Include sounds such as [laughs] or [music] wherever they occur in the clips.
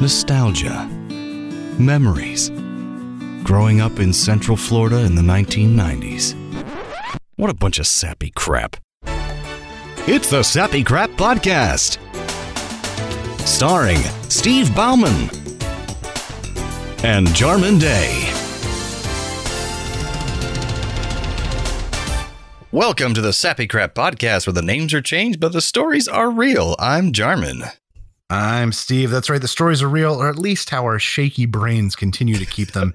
nostalgia, memories. Growing up in Central Florida in the 1990s. What a bunch of sappy crap. It's the Sappy Crap Podcast. Starring Steve Bauman and Jarman Day. Welcome to the Sappy Crap Podcast, where the names are changed, but the stories are real. I'm Jarman. I'm Steve. That's right. The stories are real, or at least how our shaky brains continue to keep them.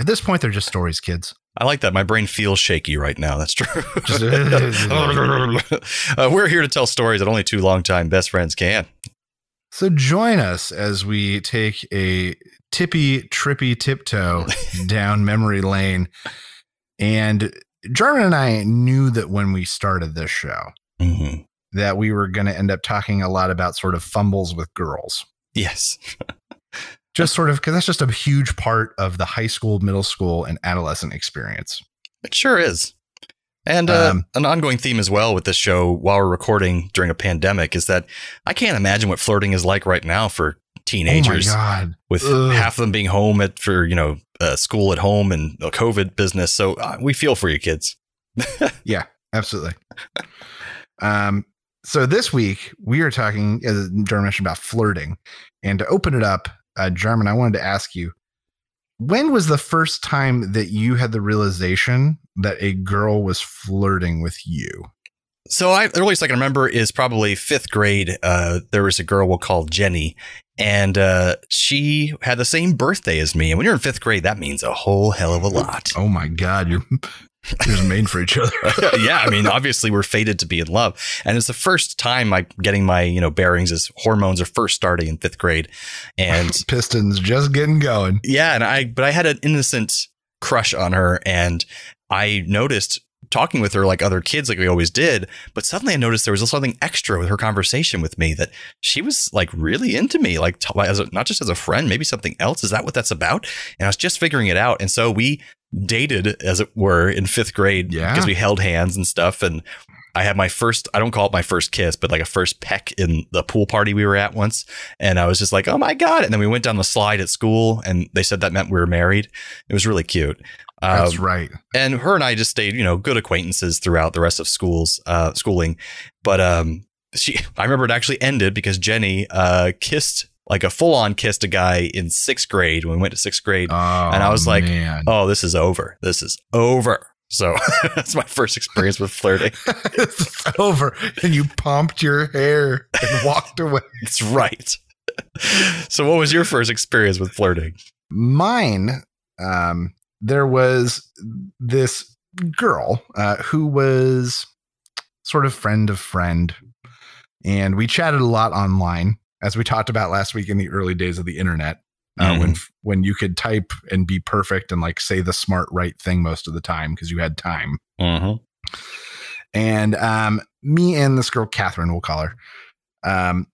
At this point, they're just stories, kids. I like that. My brain feels shaky right now. That's true. [laughs] [laughs] uh, we're here to tell stories that only two longtime best friends can. So join us as we take a tippy, trippy tiptoe [laughs] down memory lane. And Jarman and I knew that when we started this show, Mm-hmm. That we were going to end up talking a lot about sort of fumbles with girls. Yes. [laughs] Just sort of because that's just a huge part of the high school, middle school, and adolescent experience. It sure is. And uh, Um, an ongoing theme as well with this show while we're recording during a pandemic is that I can't imagine what flirting is like right now for teenagers oh my God. with Ugh. half of them being home at for, you know, uh, school at home and the COVID business. So uh, we feel for you kids. [laughs] Yeah, absolutely. um, so this week we are talking, as Jarman mentioned, about flirting. And to open it up, uh, Jarman, I wanted to ask you, when was the first time that you had the realization that a girl was flirting with you? So I the earliest I can remember is probably fifth grade. Uh, there was a girl we'll call Jenny, and uh, she had the same birthday as me. And when you're in fifth grade, that means a whole hell of a lot. Oh my God, you're, you're just made for each other. [laughs] yeah, I mean, obviously we're fated to be in love, and it's the first time I'm getting my you know bearings as hormones are first starting in fifth grade, and [laughs] Pistons just getting going. yeah, and I but I had an innocent crush on her, and I noticed talking with her like other kids, like we always did, but suddenly I noticed there was something extra with her conversation with me that she was like really into me, like t- as a, not just as a friend, maybe something else. Is that what that's about? And I was just figuring it out, and so we dated, as it were, in fifth grade Yeah. because we held hands and stuff, and. I had my first, I don't call it my first kiss, but like a first peck in the pool party we were at once. And I was just like, oh my God. And then we went down the slide at school and they said that meant we were married. It was really cute. That's Um, right. and her and I just stayed, you know, good acquaintances throughout the rest of schools, uh, schooling. But um, she, [laughs] I remember it actually ended because Jenny uh, kissed like a full on kissed a guy in sixth grade when we went to sixth grade. Oh, and I was like, man. oh, this is over. This is over. So [laughs] that's my first experience with flirting. [laughs] it's over. And you pumped your hair and [laughs] walked away. That's right. so, what was your first experience with flirting? Mine, um, there was this girl uh, who was sort of friend of friend. And we chatted a lot online, as we talked about last week in the early days of the internet. Uh, when when you could type and be perfect and like say the smart right thing most of the time because you had time. Mm-hmm. and um, me and this girl Catherine, we'll call her, um,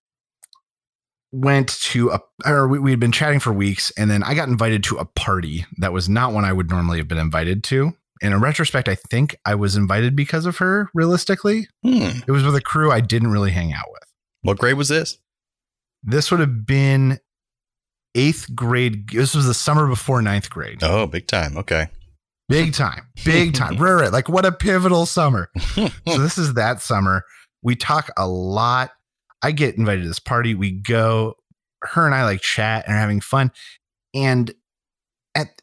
went to a or we, we had been chatting for weeks, and then I got invited to a party that was not one I would normally have been invited to. And in retrospect, I think I was invited because of her. Realistically, Hmm. it was with a crew I didn't really hang out with. What grade was this? This would have been eighth grade. This was the summer before ninth grade. Oh, big time. Okay. Big time. Big time. [laughs] right, right. Like what a pivotal summer. [laughs] so this is that summer. We talk a lot. I get invited to this party. We go. Her and I like chat and are having fun. And at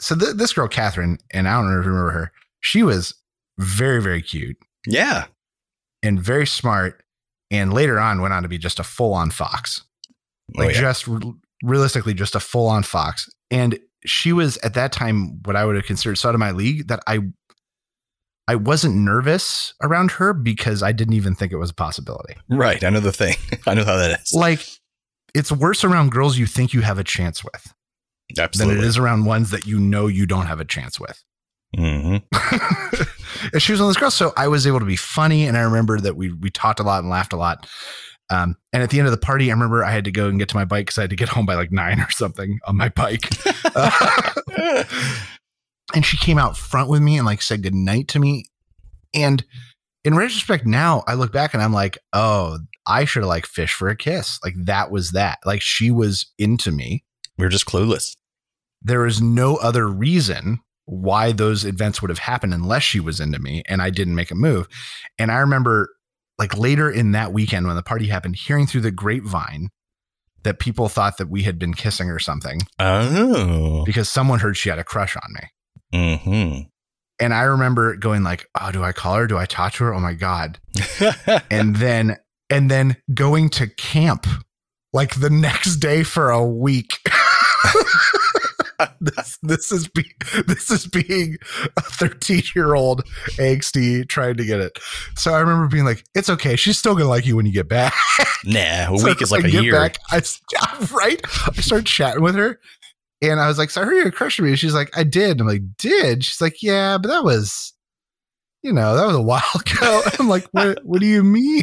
so th- this girl Catherine, and I don't know if you remember her. She was very very cute yeah. and very smart. And later on, went on to be just a full on fox Oh, like yeah. just re- realistically just a full on fox and she was at that time what i would have considered sort of my league that i i wasn't nervous around her because i didn't even think it was a possibility Right. I know the thing. [laughs] I know how that is. like it's worse around girls you think you have a chance with Absolutely. than it is around ones that you know you don't have a chance with [laughs] hmm and she was one of those girls so i was able to be funny and i remember that we we talked a lot and laughed a lot um, and at the end of the party, I remember I had to go and get to my bike because I had to get home by like nine or something on my bike. [laughs] Uh, [laughs] and she came out front with me and like said goodnight to me. And in retrospect, now I look back and I'm like, oh, I should have like fished for a kiss. Like that was that. Like she was into me. We were just clueless. There is no other reason why those events would have happened unless she was into me and I didn't make a move. And I remember like later in that weekend when the party happened, hearing through the grapevine that people thought that we had been kissing or something Oh. because someone heard she had a crush on me. hmm And I remember going like, "Oh, do I call her? Do I talk to her? Oh my god!" [laughs] And then and then going to camp like the next day for a week. [laughs] [laughs] this this is be, this is being a 13 year old angsty trying to get it. So I remember being like, "It's okay. She's still gonna like you when you get back." nah, a [laughs] So week is like I a get year. Back, I, [laughs] right? I started chatting with her, and I was like, "So I heard you had a crush on me." She's like, "I did." I'm like, "Did?" She's like, "Yeah, but that was." You know, that was a while ago. I'm like, what, what do you mean?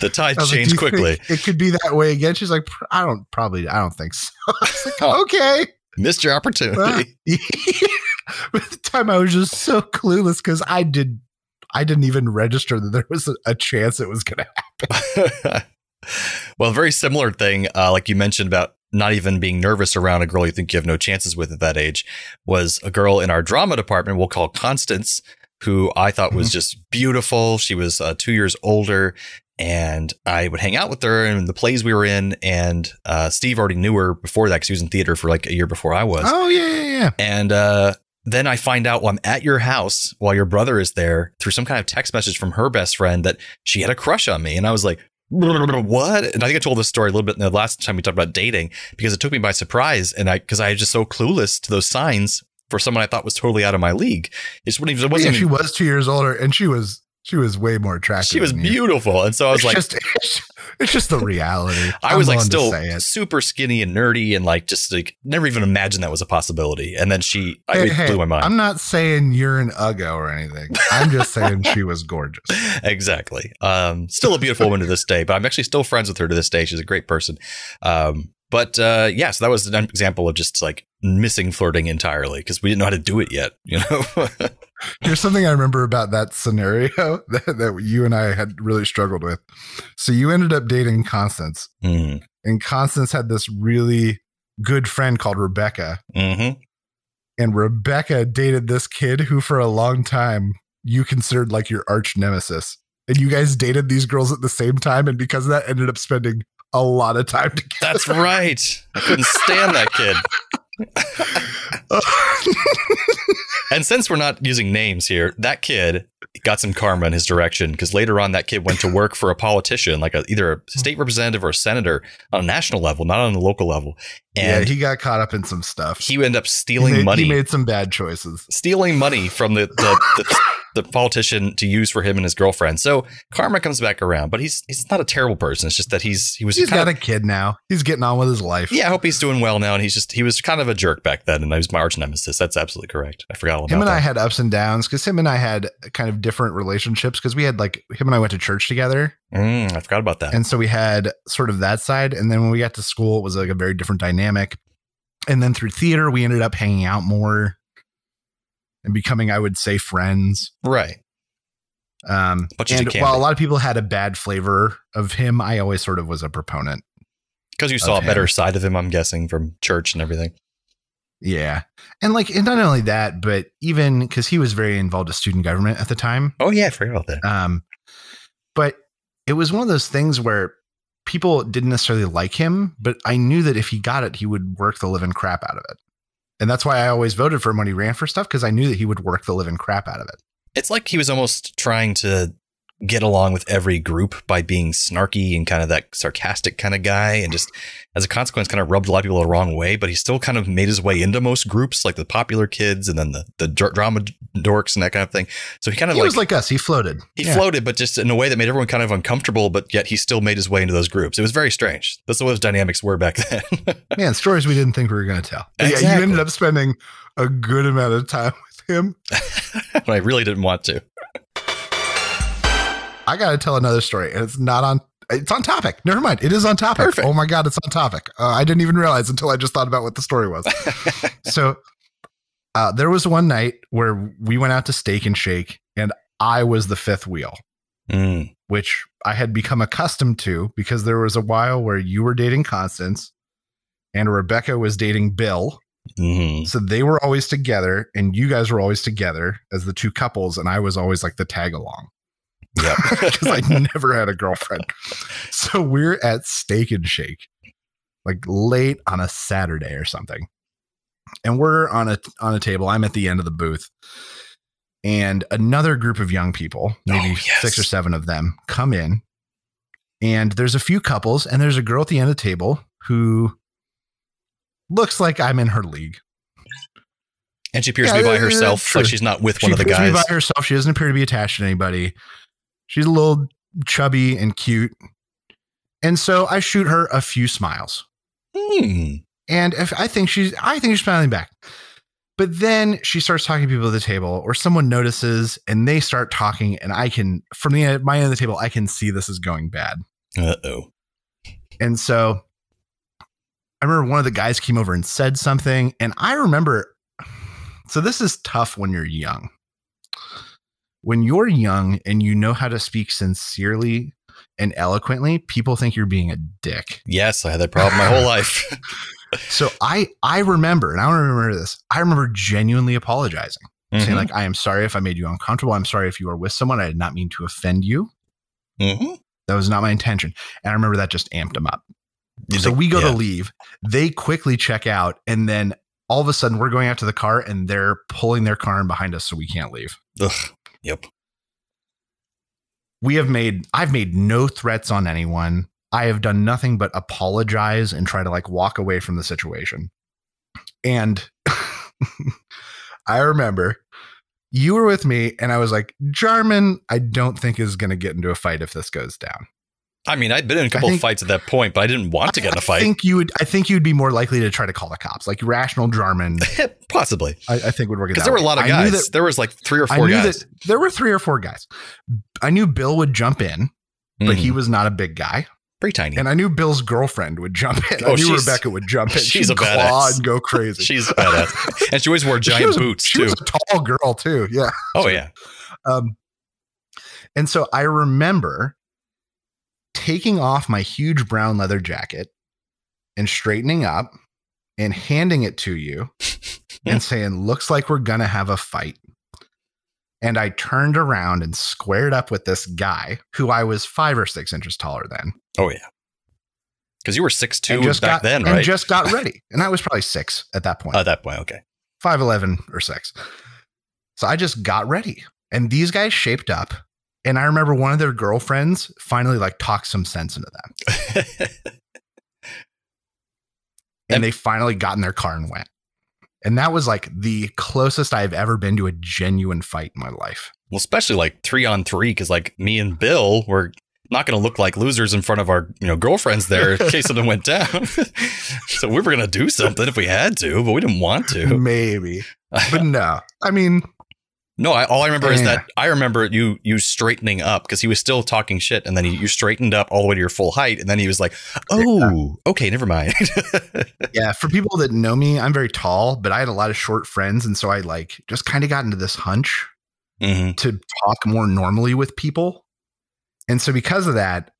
The tides was like, change quickly. It could be that way again. She's like, I don't probably, I don't think so. I was like, Oh. okay. Missed your opportunity. [laughs] [laughs] at the time, I was just so clueless because I did, I didn't even register that there was a, chance it was going [laughs] to. Happen. well, a very similar thing, uh, like you mentioned about not even being nervous around a girl you think you have no chances with at that age, was a girl in our drama department we'll call Constance, who I thought was just beautiful. She was uh, two years older. And I would hang out with her in the plays we were in. And uh, Steve already knew her before that because he was in theater for like a year before I was. Oh yeah, yeah, yeah. And uh, then I find out while I'm at your house while your brother is there through some kind of text message from her best friend that she had a crush on me. And I was like, what? And I think I told this story a little bit in the last time we talked about dating because it took me by surprise. And I, because I was just so clueless to those signs for someone I thought was totally out of my league. It wasn't, yeah, wasn't she was two years older, and she was she was way more attractive. she was than you. beautiful. And so I was it's like, just it's, it's just the reality. [laughs] I I'm was like still super skinny and nerdy and like just like never even imagined that was a possibility. And then she, I Hey, it hey, blew my mind. I'm not saying you're an uggo or anything. I'm just saying she was gorgeous. [laughs] exactly. Um, still a beautiful woman to this day, but I'm actually still friends with her to this day. She's a great person. Um, but uh, yeah, so that was an example of just like missing flirting entirely because we didn't know how to do it yet. You know, [laughs] Here's something I remember about that scenario [laughs] that, that you and I had really struggled with. So you ended up dating Constance, mm, and Constance had this really good friend called Rebecca. hmm And Rebecca dated this kid who, for a long time, you considered like your arch nemesis. And you guys dated these girls at the same time. And because of that, ended up spending a lot of time together. That's right. I couldn't stand that kid. [laughs] And since we're not using names here, that kid got some karma in his direction because later on, that kid went to work for a politician, like a, either a hmm. state representative or a senator on a national level, not on the local level. yeah, And he got caught up in some stuff. he ended up He stealing made, money. he made some bad choices. stealing money from the the, the the politician to use for him and his girlfriend. So karma comes back around, but he's he's not a terrible person. It's just that he's he was He's got of, a kid now. He's getting on with his life. yeah. I hope he's doing well now. And he's just he was kind of a jerk back then, and he was my arch nemesis. That's absolutely correct. I forgot all about him and that. I had ups and downs because him and I had kind of different relationships because we had like him and I went to church together. Mm, I forgot about that. And so we had sort of that side. And then when we got to school, it was like a very different dynamic. And then through theater, we ended up hanging out more and becoming, I would say, friends. right. Um, Much and while be. a lot of people had a bad flavor of him, I always sort of was a proponent. Because you saw a better him. side of him, I'm guessing, from church and everything. Yeah. And like, and not only that, but even because he was very involved with student government at the time. Oh yeah, I forgot about that. Um, but it was one of those things where people didn't necessarily like him, but I knew that if he got it, he would work the living crap out of it. And that's why I always voted for him when he ran for stuff because I knew that he would work the living crap out of it. It's like he was almost trying to get along with every group by being snarky and kind of that sarcastic kind of guy and just as a consequence kind of rubbed a lot of people the wrong way but he still kind of made his way into most groups like the popular kids and then the, the dr- drama dorks and that kind of thing so he kind of He like, was like us. He floated. he Yeah. floated but just in a way that made everyone kind of uncomfortable but yet he still made his way into those groups it was very strange that's what those dynamics were back [laughs] then Man, stories we didn't think we were going to tell. But Yeah, you ended up spending a good amount of time with him. [laughs] but i really didn't want to I got to tell another story, and it's not on. It's on topic. Never mind. It is on topic. Perfect. Oh my god, it's on topic. Uh, I didn't even realize until I just thought about what the story was. [laughs] so, uh, there was one night where we went out to Steak and Shake, and I was the fifth wheel. Mm, which I had become accustomed to because there was a while where you were dating Constance and Rebecca was dating Bill. hmm So they were always together and you guys were always together as the two couples. And I was always like the tag along Yep. [laughs] because I never had a girlfriend. So we're at Steak and Shake, like late on a Saturday or something. And we're on a on a table. I'm at the end of the booth. And another group of young people, maybe Oh, yes. six or seven of them, come in. And there's a few couples, and there's a girl at the end of the table who looks like I'm in her league. And she appears Yeah, to be by yeah, yeah, herself, like she's not with She one of the appears to be guys. by herself. She doesn't appear to be attached to anybody. She's a little chubby and cute. And so I shoot her a few smiles. Hmm. And if I think she's I think she's smiling back. But then she starts talking to people at the table, or someone notices and they start talking, and I can from the end, my end of the table, I can see this is going bad. Uh oh. And so I remember one of the guys came over and said something. And I remember, so this is tough when you're young. When you're young and you know how to speak sincerely and eloquently, people think you're being a dick. Yes, I had that problem my whole life. [laughs] So I I remember, and I don't remember this. I remember genuinely apologizing, saying Mhm. like, "I am sorry if I made you uncomfortable. I'm sorry if you are with someone. I did not mean to offend you. Mhm. That was not my intention." And I remember that just amped them up. You so think- we go yeah. to leave. They quickly check out, and then all of a sudden we're going out to the car, and they're pulling their car in behind us, so we can't leave. Ugh. Yep. We have made. I've made no threats on anyone. I have done nothing but apologize and try to like walk away from the situation. And [laughs] I remember you were with me, and I was like, Jarman, I don't think is going to get into a fight if this goes down. I mean, I'd been in a couple think- of fights at that point, but I didn't want to get in a I fight. think you would. I think you'd be more likely to try to call the cops. Like rational Jarman, [laughs] Possibly. I, I think would work. Because there were a lot of I guys. that- there was like three or I four knew guys. there were three or four guys. I knew Bill would jump in, but he Mhm. was not a big guy. pretty tiny. And I knew Bill's girlfriend would jump in. Oh, I knew Rebecca would jump in. [laughs] she's She'd a claw badass. and go crazy. [laughs] She's badass. And she always wore She giant a- boots she too. was a tall girl too. Yeah. Oh yeah. Um, and so I remember taking off my huge brown leather jacket and straightening up and handing it to you [laughs] and saying, Looks like we're going to have a fight. And I turned around and squared up with this guy who I was five or six inches taller than. Oh yeah. Because you were six two just back got, then, and right? just got [laughs] ready. And I was probably six at that point. At that point, okay. 5'11 or 6. So I just got ready. And these guys shaped up. And I remember one of their girlfriends finally like talked some sense into them. [laughs] And they finally got in their car and went. And that was like the closest I've ever been to a genuine fight in my life. well, especially like three on three, because like me and Bill were not going to look like losers in front of our you know girlfriends there in case something went down. [laughs] so we were going to do something if we had to, but we didn't want to. Maybe. But no. I mean, No, I, all I remember is that I remember you you straightening up because he was still talking shit, and then he, you straightened up all the way to your full height, and then he was like, "Oh, okay, never mind." [laughs] yeah, for people that know me, I'm very tall, but I had a lot of short friends. And so I like just kind of got into this hunch Mhm. to talk more normally with people. And so because of that,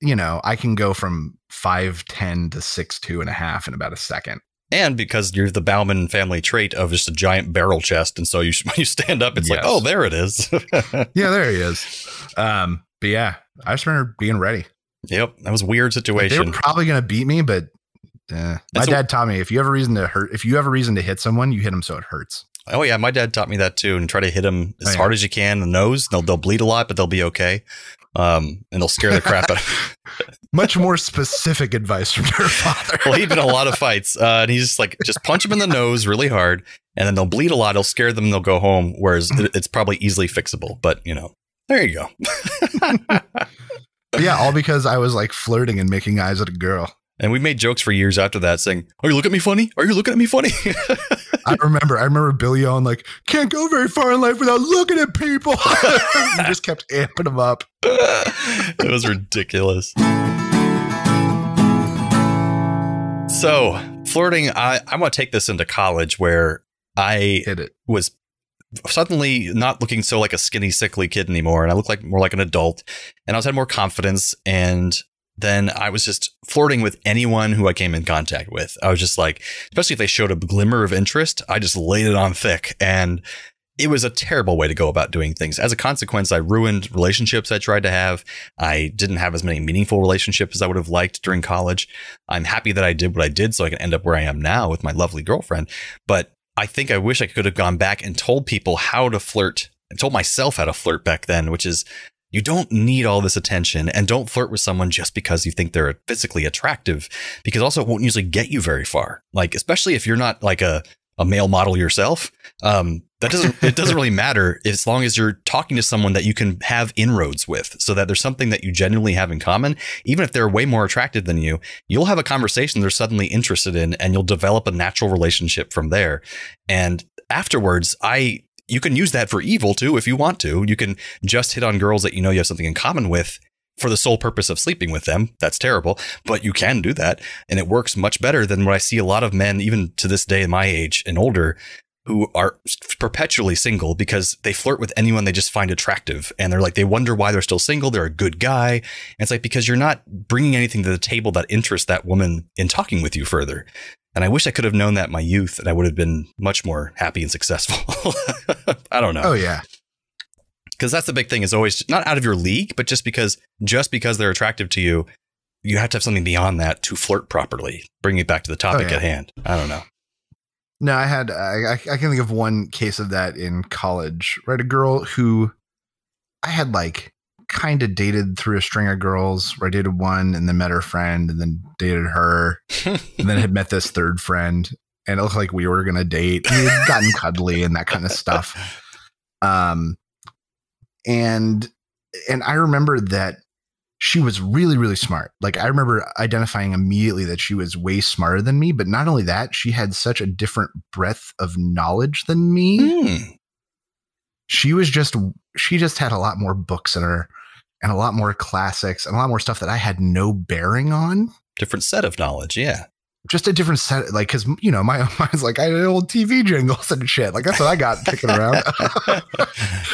you know, I can go from five ten to six two and a half in about a second. And because you're the Bauman family trait of just a giant barrel chest, and so you [laughs] when you stand up, it's like, "Oh, there it is." [laughs] Yeah, there he is. Um, but yeah, I just remember being ready. yep, that was a weird They situation. were probably gonna beat me, but uh, my a- dad taught me if you have a reason to hurt, if you have a reason to hit someone, you hit them so it hurts. Oh yeah, my dad taught me that too, and try to hit them as Oh, yeah. hard as you can in the nose. They'll they'll bleed a lot, but they'll be okay. Um, and they'll scare the crap out. of [laughs] [laughs] Much more specific advice from your father. Well, he'd been in a lot of fights, uh, and he's just like, just punch them in the nose really hard, and then they'll bleed a lot. It'll scare them, and they'll go home. Whereas it's probably easily fixable. But you know, there you go. [laughs] Yeah, all because I was like flirting and making eyes at a girl. And we made jokes for years after that, saying, "Are you looking at me funny? Are you looking at me funny?" I remember, I remember Billy yelling like, "Can't go very far in life without looking at people." [laughs] you just kept amping them up. it was ridiculous. So flirting, I I want to take this into college where I Hit it. was suddenly not looking so like a skinny, sickly kid anymore, and I look like more like an adult, and I was had more confidence, and then I was just flirting with anyone who I came in contact with. I was just like, especially if they showed a glimmer of interest, I just laid it on thick, and it was a terrible way to go about doing things. As a consequence, I ruined relationships I tried to have. I didn't have as many meaningful relationships as I would have liked during college. I'm happy that I did what I did so I can end up where I am now with my lovely girlfriend. But I think I wish I could have gone back and told people how to flirt and told myself how to flirt back then, which is you don't need all this attention and don't flirt with someone just because you think they're physically attractive because also it won't usually get you very far. Like, especially if you're not like a, a male model yourself. Um, that doesn't it doesn't really matter as long as you're talking to someone that you can have inroads with so that there's something that you genuinely have in common even if they're way more attractive than you you'll have a conversation they're suddenly interested in and you'll develop a natural relationship from there and afterwards i you can use that for evil too if you want to you can just hit on girls that you know you have something in common with for the sole purpose of sleeping with them. That's terrible, but you can do that. And it works much better than what I see a lot of men, even to this day, my age and older, who are perpetually single because they flirt with anyone they just find attractive. And they're like, they wonder why they're still single. They're a good guy. And it's like, because you're not bringing anything to the table that interests that woman in talking with you further. And I wish I could have known that in my youth and I would have been much more happy and successful. [laughs] I don't know. Oh, yeah. Because that's the big thing is always not out of your league, but just because, just because they're attractive to you, you have to have something beyond that to flirt properly. Bring it back to the oh, topic oh, yeah. at hand. I don't know. No, I had I, I can think of one case of that in college. Right, a girl who I had like kind of dated through a string of girls. Where I dated one and then met her friend and then dated her, and then had met this third friend, and it looked like we were gonna date. We had gotten [laughs] cuddly and that kind of stuff. Um, and and I remember that she was really really smart like i remember identifying immediately that she was way smarter than me but not only that she had such a different breadth of knowledge than me mm. she was just she just had a lot more books in her and a lot more classics and a lot more stuff that i had no bearing on different set of knowledge yeah just a different set, like because you know my [laughs] mind's like I had old TV jingles and shit. Like that's what I got kicking around.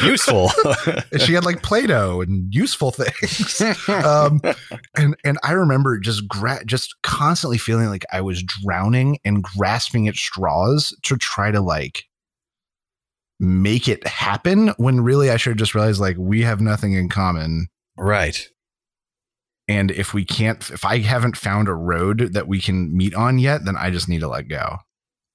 [laughs] Useful. [laughs] she had like Plato and useful things. Um, and and I remember just gra- just constantly feeling like I was drowning and grasping at straws to try to like make it happen. When really I should just realize like we have nothing in common. Right. And if we can't, if I haven't found a road that we can meet on yet, then I just need to let go.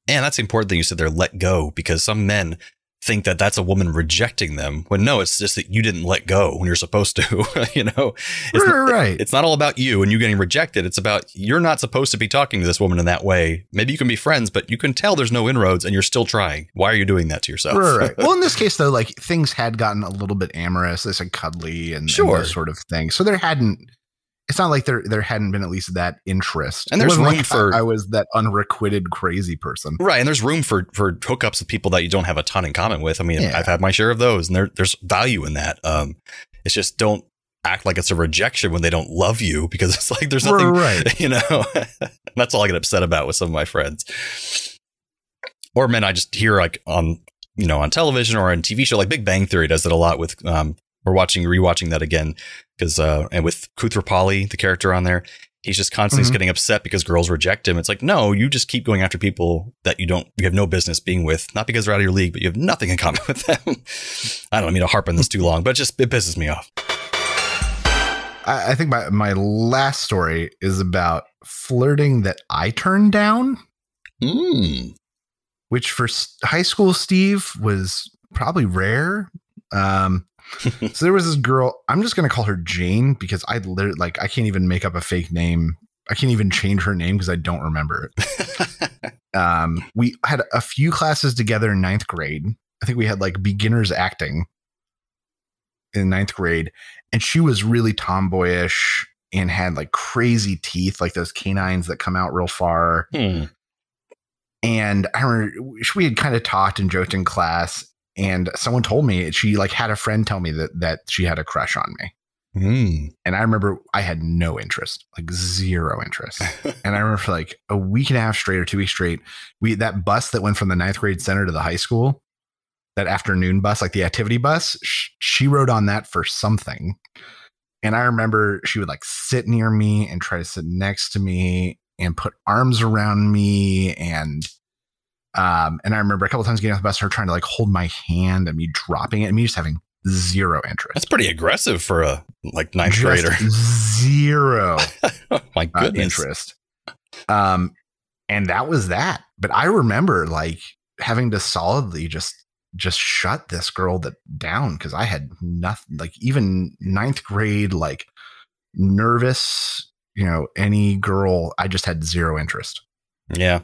And that's important that you said there, let go, because some men think that that's a woman rejecting them when no, it's just that you didn't let go when you're supposed to, [laughs] you know, it's right, right. It's not all about you and you getting rejected. It's about you're not supposed to be talking to this woman in that way. Maybe you can be friends, but you can tell there's no inroads and you're still trying. Why are you doing that to yourself? Right, right. well, in this [laughs] case though, like things had gotten a little bit amorous. They said cuddly and, sure. and sort of thing. So there hadn't it's not like there there hadn't been at least that interest. And there's room like for I, I, was that unrequited crazy person. Right. And there's room for for hookups with people that you don't have a ton in common with. I mean, yeah. I've had my share of those and there there's value in that. Um it's just don't act like it's a rejection when they don't love you because it's like there's nothing right. [laughs] you know. [laughs] that's all I get upset about with some of my friends. Or men I just hear like on you know on television or on TV show like Big Bang Theory does it a lot with um we're watching rewatching that again because uh, and with Koothrappali, the character on there, he's just constantly mm-hmm. getting upset because girls reject him. It's like, no, you just keep going after people that you don't, you have no business being with, not because they're out of your league, but you have nothing in common [laughs] with them. I don't mean to harp on this too long, but it just it pisses me off. I, I think my my last story is about flirting that I turned down. Mm. Which for high school Steve was probably rare. Um, [laughs] so there was this girl. I'm just gonna call her Jane because I literally like I can't even make up a fake name. I can't even change her name because I don't remember it. [laughs] um, we had a few classes together in ninth grade. I think we had like beginners acting in ninth grade, and she was really tomboyish and had like crazy teeth, like those canines that come out real far. Hmm. And I remember we had kind of talked and joked in class, and someone told me she like had a friend tell me that that she had a crush on me. Mm. And I remember I had no interest, like zero interest. [laughs] and I remember for like a week and a half straight or two weeks straight, we that bus that went from the ninth grade center to the high school, that afternoon bus, like the activity bus. Sh- she rode on that for something. And I remember she would like sit near me and try to sit next to me and put arms around me and um and I remember a couple times getting off the bus her trying to like hold my hand and me dropping it and me just having zero interest. That's pretty aggressive for a like ninth Just grader. Zero [laughs] oh my uh, interest. Um, and that was that. But I remember like having to solidly just just shut this girl that down because I had nothing. Like even ninth grade, like nervous. You know, any girl, I just had zero interest. Yeah.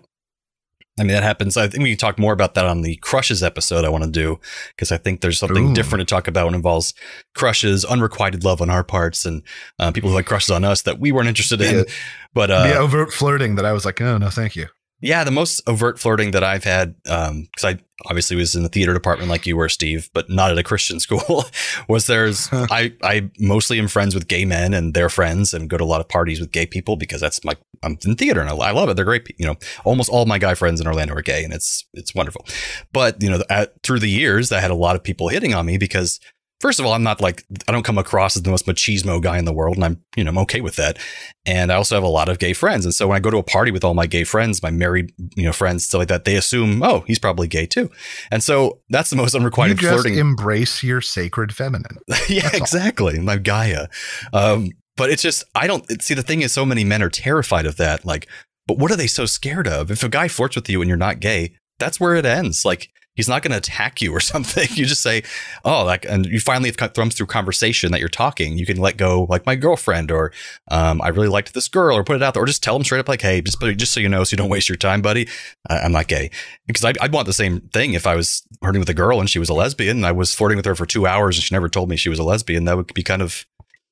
I mean, that happens. I think we can talk more about that on the crushes episode I want to do because I think there's something Ooh. different to talk about when it involves crushes, unrequited love on our parts, and uh, people who had crushes on us that we weren't interested in. But uh, the overt flirting that I was like, oh no, thank you. Yeah, the most overt flirting that I've had, um, because I obviously was in the theater department like you were, Steve, but not at a Christian [laughs] school, was there's [laughs] I I mostly am friends with gay men and their friends, and go to a lot of parties with gay people because that's my I'm in theater and I, I love it. They're great, you know. Almost all my guy friends in Orlando are gay, and it's it's wonderful. But you know, at, through the years, I had a lot of people hitting on me because. First of all, I'm not like I don't come across as the most machismo guy in the world, and I'm you know I'm okay with that. And I also have a lot of gay friends, and so when I go to a party with all my gay friends, my married you know friends, stuff like that, they assume oh he's probably gay too, and so that's the most You unrequited just flirting. embrace your sacred feminine. [laughs] yeah, That's all. exactly. My Gaia. Um, but it's just, I don't see the thing is, so many men are terrified of that. Like, but what are they so scared of? If a guy flirts with you and you're not gay, that's where it ends. Like, he's not going to attack you or [laughs] something. You just say, oh, like, and you finally have come through conversation that you're talking. You can let go, like my girlfriend, or um, I really liked this girl, or put it out there, or just tell them straight up, like, hey, just just so you know, so you don't waste your time, buddy. I, I'm not gay because I'd, I'd want the same thing if I was flirting with a girl and she was a lesbian and I was flirting with her for two hours and she never told me she was a lesbian. That would be kind of,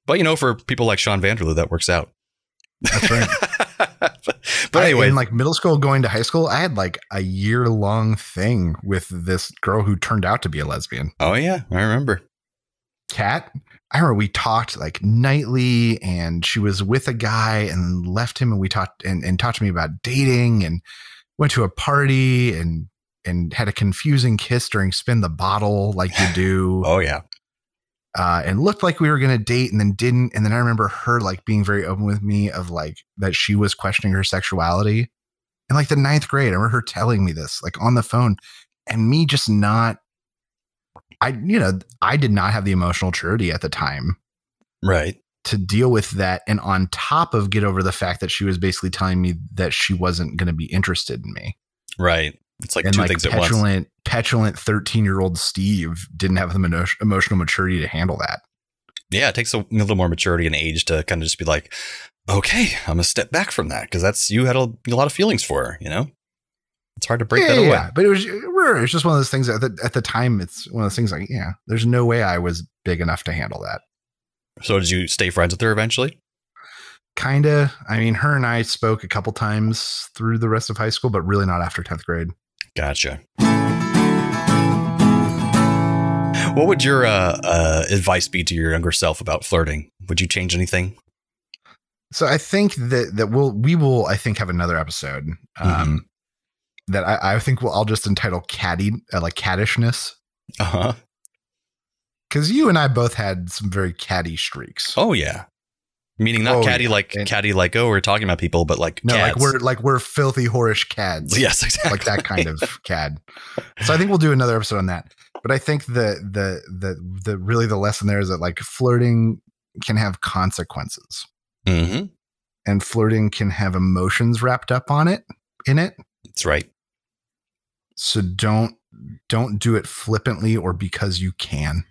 but you know, for people like Sean Vanderloo, that works out. That's right. [laughs] but, anyway, in like middle school, going to high school, I had like a year long thing with this girl who turned out to be a lesbian. oh yeah, I remember. Kat, I remember we talked like nightly, and she was with a guy and left him, and we talked and, and talked to me about dating, and went to a party and and had a confusing kiss during spin the bottle, like you do. [laughs] Oh yeah, uh, and looked like we were going to date and then didn't. And then I remember her like being very open with me of like that she was questioning her sexuality in like the ninth grade. I remember her telling me this like on the phone and me just not, I, you know, I did not have the emotional maturity at the time right. to deal with that. And on top of get over the fact that she was basically telling me that she wasn't going to be interested in me. Right. It's like and two like things at once. petulant, petulant 13 year old Steve didn't have the emo- emotional maturity to handle that. Yeah, it takes a little more maturity and age to kind of just be like, okay, I'm gonna step back from that because that's you had a, a lot of feelings for her. You know, it's hard to break yeah, that away. yeah, but it was it was just one of those things that at the, at the time it's one of those things like yeah, there's no way I was big enough to handle that. So did you stay friends with her eventually? Kinda. I mean, her and I spoke a couple times through the rest of high school, but really not after tenth grade. Gotcha. What would your uh, uh, advice be to your younger self about flirting? Would you change anything? So I think that that we'll we will I think have another episode um, that I, I think we'll, I'll just entitle catty uh, like cattishness Uh huh. because you and I both had some very catty streaks. Oh yeah. Meaning not Oh, catty yeah. like And- catty like oh we're talking about people, but like no, cads. like we're like we're filthy whorish cads. [laughs] yes exactly like that kind of cad. So I think we'll do another episode on that. But I think the the the the really the lesson there is that like flirting can have consequences mm-hmm. and flirting can have emotions wrapped up on it in it. That's right. So don't don't do it flippantly or because you can.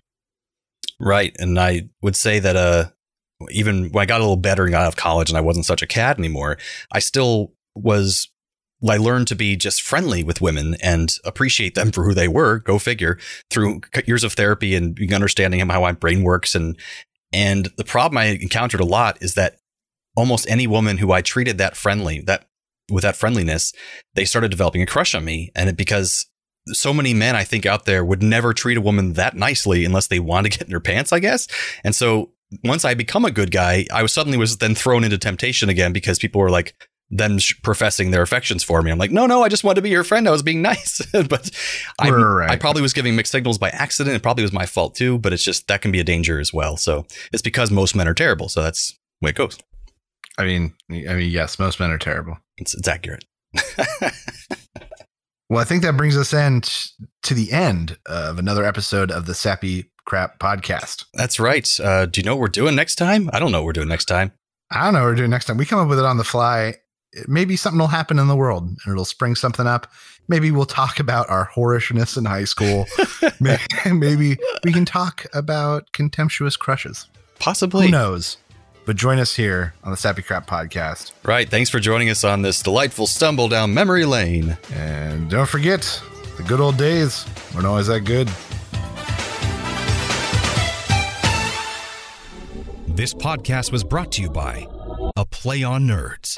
Right. And I would say that uh even when I got a little better and got out of college and I wasn't such a cad anymore, I still was I learned to be just friendly with women and appreciate them for who they were. Go figure. Through years of therapy and understanding how my brain works, and and the problem I encountered a lot is that almost any woman who I treated that friendly, that with that friendliness, they started developing a crush on me, and it because so many men I think out there would never treat a woman that nicely unless they want to get in their pants, I guess. And so once I become a good guy, I was suddenly was then thrown into temptation again because people were like, them sh- professing their affections for me. I'm like, no, no, I just wanted to be your friend. I was being [laughs] nice, [laughs] but I, Right. I probably was giving mixed signals by accident. It probably was my fault too. But it's just that can be a danger as well. So it's because most men are terrible. So that's the way it goes. I mean, I mean, yes, most men are terrible. It's, it's accurate. [laughs] Well, I think that brings us t- to the end of another episode of the Sappy Crap Podcast. That's right. Uh, do you know what we're doing next time? I don't know what we're doing next time. I don't know what we're doing next time. We come up with it on the fly. Maybe something will happen in the world and it'll spring something up. Maybe we'll talk about our whorishness in high school. [laughs] maybe, [laughs] maybe we can talk about contemptuous crushes. Possibly. Who knows? But join us here on the Sappy Crap Podcast. Right. Thanks for joining us on this delightful stumble down memory lane. And don't forget, the good old days weren't always that good. This podcast was brought to you by A Play on Nerds.